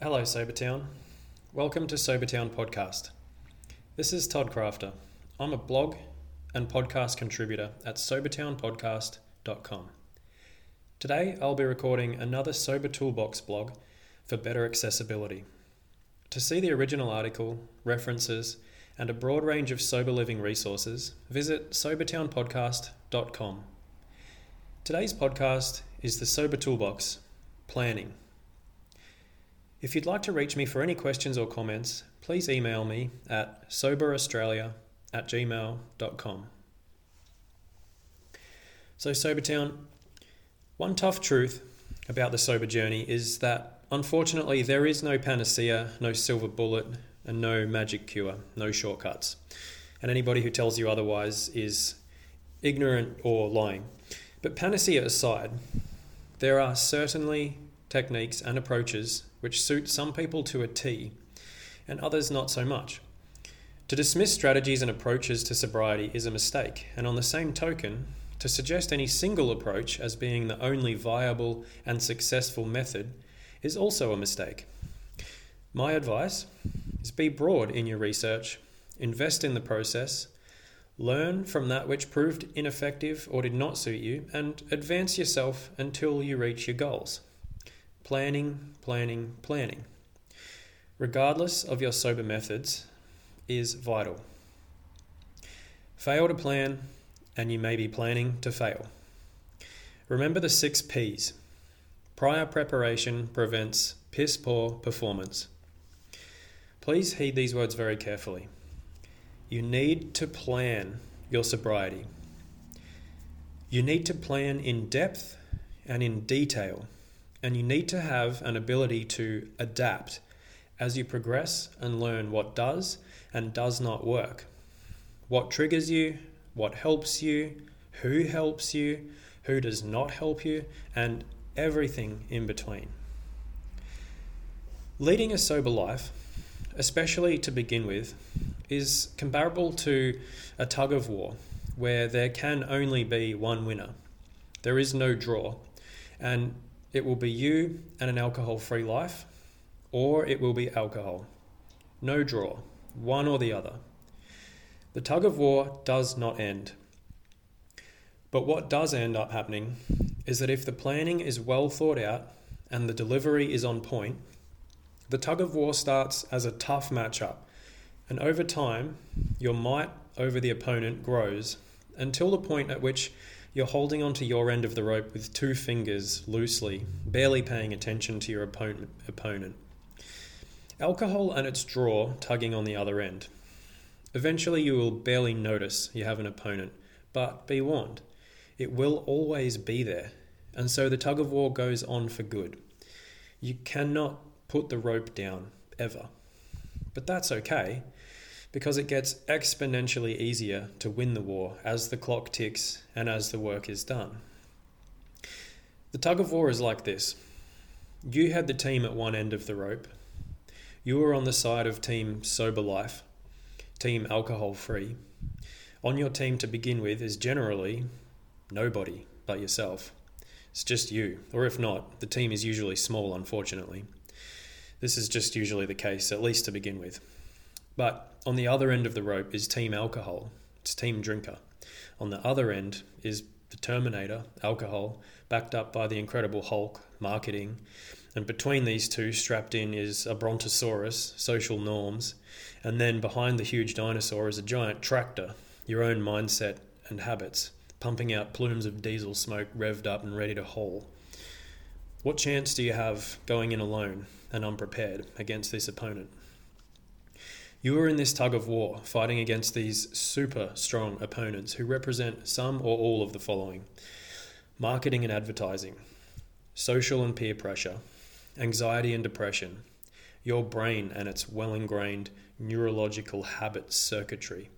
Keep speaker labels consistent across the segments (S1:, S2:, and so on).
S1: Hello, Sobertown. Welcome to Sobertown Podcast. This is Todd Crafter. I'm a blog and podcast contributor at sobertownpodcast.com. Today, I'll be recording another Sober Toolbox blog for better accessibility. To see the original article, references, and a broad range of sober living resources, visit sobertownpodcast.com. Today's podcast is the Sober Toolbox Planning. If you'd like to reach me for any questions or comments, please email me at soberaustralia at gmail.com. So, Sobertown, one tough truth about the sober journey is that unfortunately there is no panacea, no silver bullet, and no magic cure, no shortcuts. And anybody who tells you otherwise is ignorant or lying. But panacea aside, there are certainly techniques and approaches which suit some people to a T and others not so much. To dismiss strategies and approaches to sobriety is a mistake, and on the same token, to suggest any single approach as being the only viable and successful method is also a mistake. My advice is be broad in your research, invest in the process, learn from that which proved ineffective or did not suit you, and advance yourself until you reach your goals. Planning, planning, planning. Regardless of your sober methods, is vital. Fail to plan, and you may be planning to fail. Remember the six P's. Prior preparation prevents piss poor performance. Please heed these words very carefully. You need to plan your sobriety. You need to plan in depth and in detail and you need to have an ability to adapt as you progress and learn what does and does not work. What triggers you, what helps you, who helps you, who does not help you, and everything in between. Leading a sober life, especially to begin with, is comparable to a tug of war where there can only be one winner. There is no draw. And it will be you and an alcohol free life, or it will be alcohol. No draw, one or the other. The tug of war does not end. But what does end up happening is that if the planning is well thought out and the delivery is on point, the tug of war starts as a tough matchup, and over time, your might over the opponent grows until the point at which you're holding onto your end of the rope with two fingers loosely, barely paying attention to your opponent. opponent. Alcohol and its draw tugging on the other end. Eventually, you will barely notice you have an opponent, but be warned, it will always be there, and so the tug of war goes on for good. You cannot put the rope down, ever. But that's okay because it gets exponentially easier to win the war as the clock ticks and as the work is done. The tug of war is like this you had the team at one end of the rope, you were on the side of Team Sober Life, Team Alcohol Free. On your team to begin with is generally nobody but yourself. It's just you, or if not, the team is usually small, unfortunately. This is just usually the case, at least to begin with. But on the other end of the rope is Team Alcohol, it's Team Drinker. On the other end is the Terminator, Alcohol, backed up by the Incredible Hulk, Marketing. And between these two, strapped in, is a Brontosaurus, Social Norms. And then behind the huge dinosaur is a giant tractor, your own mindset and habits, pumping out plumes of diesel smoke revved up and ready to haul. What chance do you have going in alone and unprepared against this opponent? You are in this tug of war, fighting against these super strong opponents who represent some or all of the following marketing and advertising, social and peer pressure, anxiety and depression, your brain and its well ingrained neurological habit circuitry,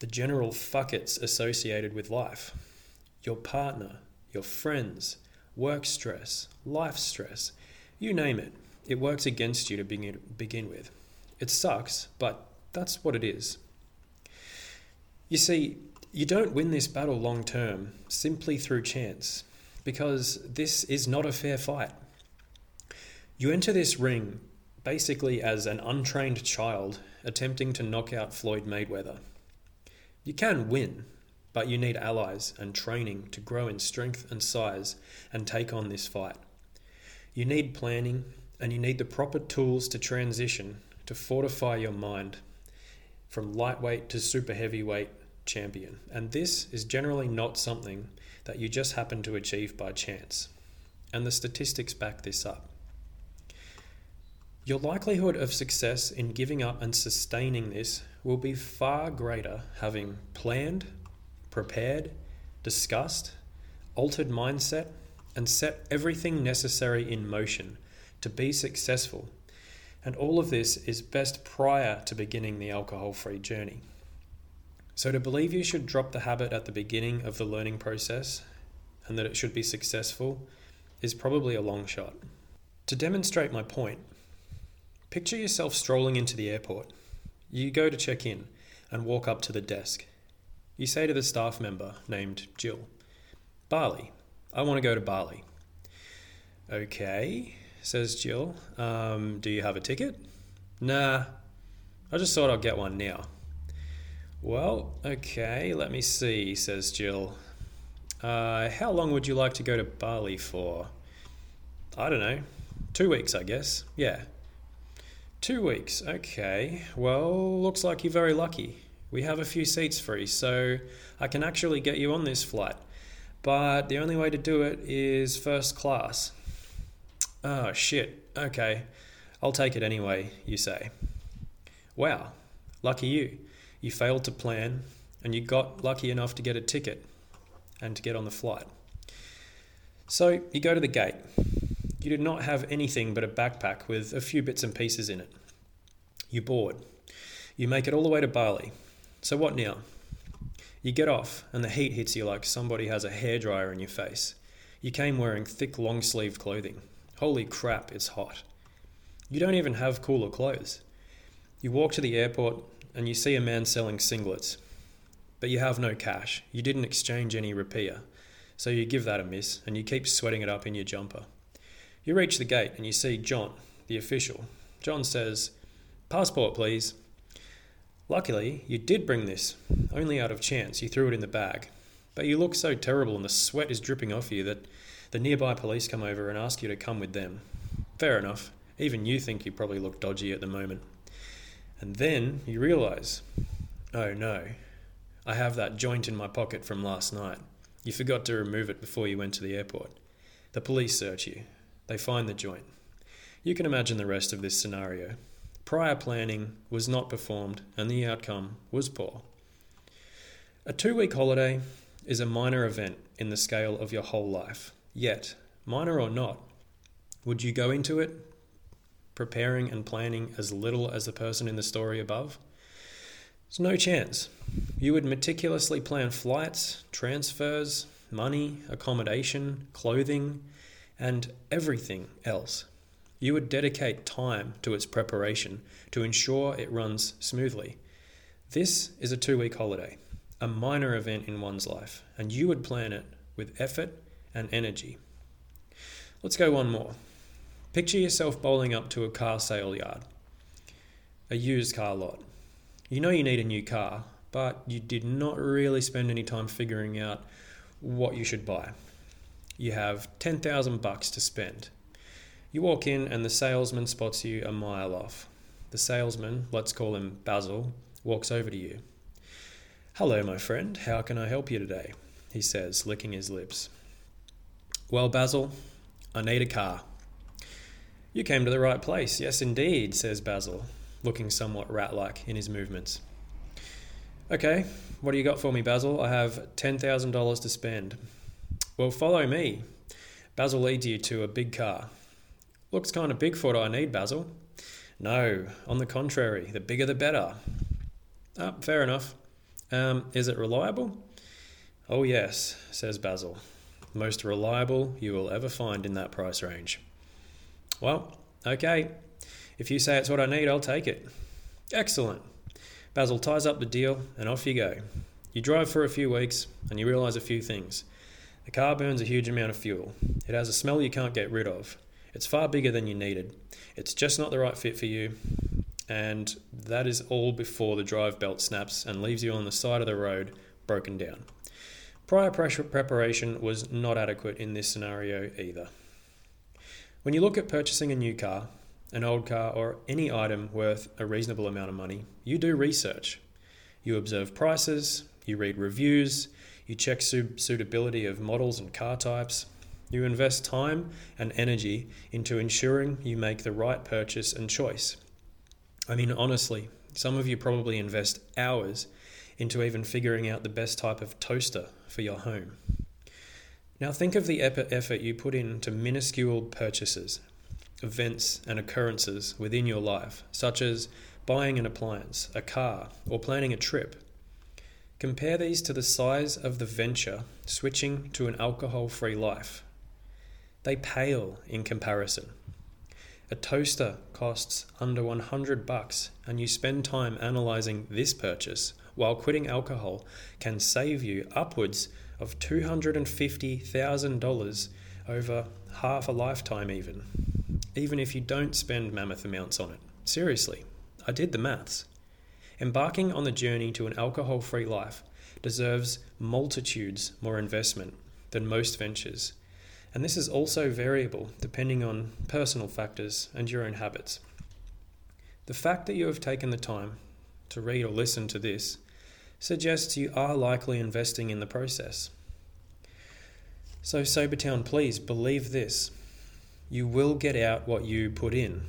S1: the general fuckets associated with life, your partner, your friends, work stress, life stress, you name it, it works against you to begin, begin with. It sucks, but that's what it is. You see, you don't win this battle long term simply through chance, because this is not a fair fight. You enter this ring basically as an untrained child attempting to knock out Floyd Mayweather. You can win, but you need allies and training to grow in strength and size and take on this fight. You need planning and you need the proper tools to transition to fortify your mind from lightweight to super heavyweight champion. And this is generally not something that you just happen to achieve by chance. And the statistics back this up. Your likelihood of success in giving up and sustaining this will be far greater having planned, prepared, discussed, altered mindset, and set everything necessary in motion to be successful. And all of this is best prior to beginning the alcohol free journey. So, to believe you should drop the habit at the beginning of the learning process and that it should be successful is probably a long shot. To demonstrate my point, picture yourself strolling into the airport. You go to check in and walk up to the desk. You say to the staff member named Jill, Bali, I want to go to Bali. Okay, says Jill. Um, do you have a ticket? Nah, I just thought I'd get one now. Well, okay, let me see, says Jill. Uh, how long would you like to go to Bali for? I don't know. Two weeks, I guess. Yeah. Two weeks, okay. Well, looks like you're very lucky. We have a few seats free, so I can actually get you on this flight. But the only way to do it is first class. Oh, shit. Okay. I'll take it anyway, you say. Wow. Lucky you. You failed to plan and you got lucky enough to get a ticket and to get on the flight. So you go to the gate. You did not have anything but a backpack with a few bits and pieces in it. You board. You make it all the way to Bali. So what now? You get off, and the heat hits you like somebody has a hairdryer in your face. You came wearing thick, long sleeved clothing. Holy crap, it's hot. You don't even have cooler clothes. You walk to the airport and you see a man selling singlets, but you have no cash. You didn't exchange any rupiah, so you give that a miss and you keep sweating it up in your jumper. You reach the gate and you see John, the official. John says, Passport, please. Luckily, you did bring this, only out of chance. You threw it in the bag. But you look so terrible and the sweat is dripping off you that the nearby police come over and ask you to come with them. Fair enough. Even you think you probably look dodgy at the moment. And then you realise, oh no, I have that joint in my pocket from last night. You forgot to remove it before you went to the airport. The police search you. They find the joint. You can imagine the rest of this scenario. Prior planning was not performed, and the outcome was poor. A two week holiday is a minor event in the scale of your whole life. Yet, minor or not, would you go into it preparing and planning as little as the person in the story above? There's no chance. You would meticulously plan flights, transfers, money, accommodation, clothing, and everything else. You would dedicate time to its preparation to ensure it runs smoothly. This is a two week holiday, a minor event in one's life, and you would plan it with effort and energy. Let's go one more. Picture yourself bowling up to a car sale yard, a used car lot. You know you need a new car, but you did not really spend any time figuring out what you should buy. You have 10,000 bucks to spend you walk in, and the salesman spots you a mile off. The salesman, let's call him Basil, walks over to you. Hello, my friend. How can I help you today? He says, licking his lips. Well, Basil, I need a car. You came to the right place. Yes, indeed, says Basil, looking somewhat rat like in his movements. Okay, what do you got for me, Basil? I have $10,000 to spend. Well, follow me. Basil leads you to a big car. Looks kind of big for what I need, Basil. No, on the contrary, the bigger the better. Ah, fair enough. Um, is it reliable? Oh, yes, says Basil. Most reliable you will ever find in that price range. Well, okay. If you say it's what I need, I'll take it. Excellent. Basil ties up the deal and off you go. You drive for a few weeks and you realise a few things. The car burns a huge amount of fuel. It has a smell you can't get rid of. It's far bigger than you needed. It's just not the right fit for you. And that is all before the drive belt snaps and leaves you on the side of the road broken down. Prior preparation was not adequate in this scenario either. When you look at purchasing a new car, an old car, or any item worth a reasonable amount of money, you do research. You observe prices, you read reviews, you check suitability of models and car types. You invest time and energy into ensuring you make the right purchase and choice. I mean, honestly, some of you probably invest hours into even figuring out the best type of toaster for your home. Now, think of the effort you put into minuscule purchases, events, and occurrences within your life, such as buying an appliance, a car, or planning a trip. Compare these to the size of the venture switching to an alcohol free life. They pale in comparison. A toaster costs under 100 bucks and you spend time analyzing this purchase while quitting alcohol can save you upwards of $250,000 over half a lifetime even even if you don't spend mammoth amounts on it. Seriously, I did the maths. Embarking on the journey to an alcohol free life deserves multitudes more investment than most ventures, and this is also variable depending on personal factors and your own habits. The fact that you have taken the time to read or listen to this suggests you are likely investing in the process. So, Sobertown, please believe this you will get out what you put in.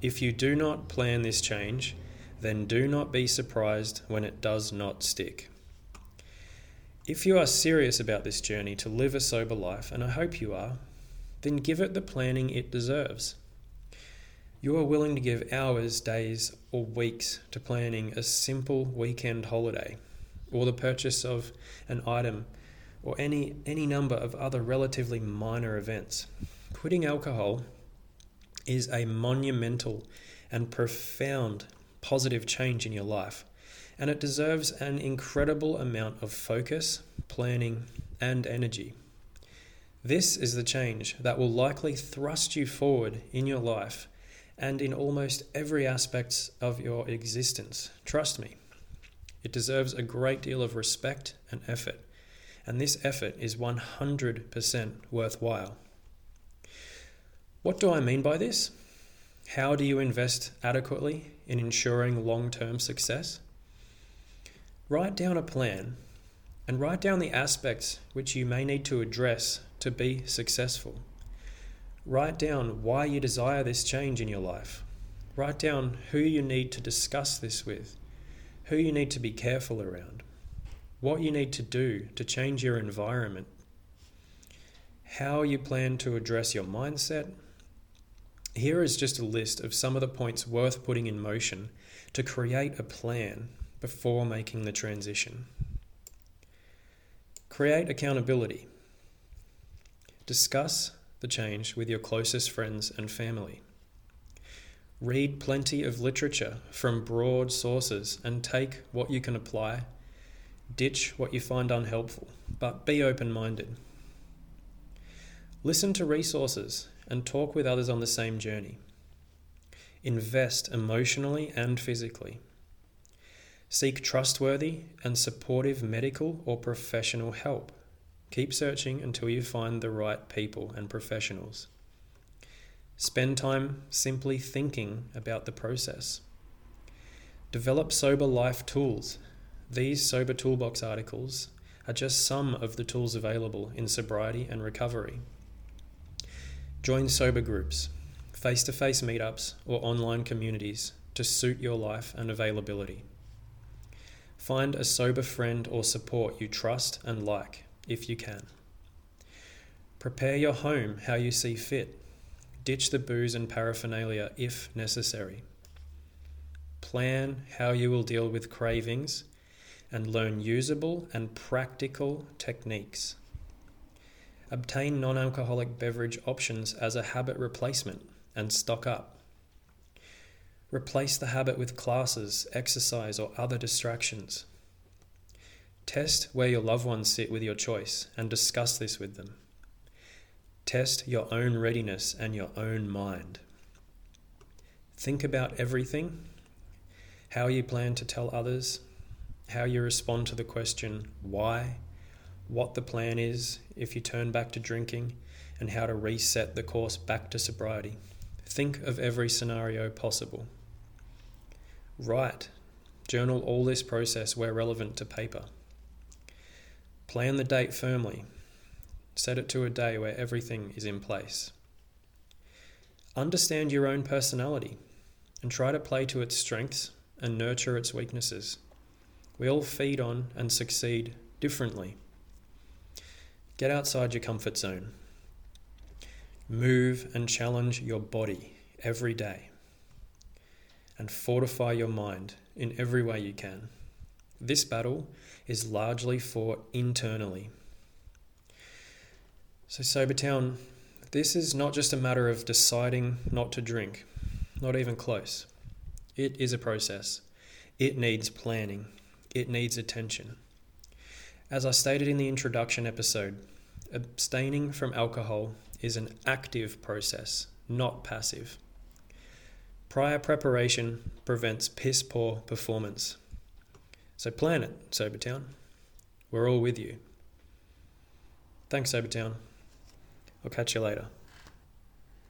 S1: If you do not plan this change, then do not be surprised when it does not stick. If you are serious about this journey to live a sober life, and I hope you are, then give it the planning it deserves. You are willing to give hours, days, or weeks to planning a simple weekend holiday, or the purchase of an item, or any, any number of other relatively minor events. Quitting alcohol is a monumental and profound positive change in your life, and it deserves an incredible amount of focus, planning, and energy. This is the change that will likely thrust you forward in your life and in almost every aspect of your existence. Trust me, it deserves a great deal of respect and effort, and this effort is 100% worthwhile. What do I mean by this? How do you invest adequately in ensuring long term success? Write down a plan and write down the aspects which you may need to address to be successful. Write down why you desire this change in your life. Write down who you need to discuss this with, who you need to be careful around, what you need to do to change your environment, how you plan to address your mindset. Here is just a list of some of the points worth putting in motion to create a plan before making the transition. Create accountability. Discuss the change with your closest friends and family. Read plenty of literature from broad sources and take what you can apply. Ditch what you find unhelpful, but be open minded. Listen to resources and talk with others on the same journey. Invest emotionally and physically. Seek trustworthy and supportive medical or professional help. Keep searching until you find the right people and professionals. Spend time simply thinking about the process. Develop sober life tools. These Sober Toolbox articles are just some of the tools available in sobriety and recovery. Join sober groups, face to face meetups, or online communities to suit your life and availability. Find a sober friend or support you trust and like if you can. Prepare your home how you see fit. Ditch the booze and paraphernalia if necessary. Plan how you will deal with cravings and learn usable and practical techniques. Obtain non alcoholic beverage options as a habit replacement and stock up. Replace the habit with classes, exercise, or other distractions. Test where your loved ones sit with your choice and discuss this with them. Test your own readiness and your own mind. Think about everything, how you plan to tell others, how you respond to the question why, what the plan is if you turn back to drinking, and how to reset the course back to sobriety. Think of every scenario possible. Write, journal all this process where relevant to paper. Plan the date firmly Set it to a day where everything is in place. Understand your own personality and try to play to its strengths and nurture its weaknesses. We all feed on and succeed differently. Get outside your comfort zone. Move and challenge your body every day. And fortify your mind in every way you can. This battle is largely fought internally so, Sobertown, this is not just a matter of deciding not to drink, not even close. It is a process. It needs planning, it needs attention. As I stated in the introduction episode, abstaining from alcohol is an active process, not passive. Prior preparation prevents piss poor performance. So plan it, Sobertown. We're all with you. Thanks, Sobertown. I'll catch you later.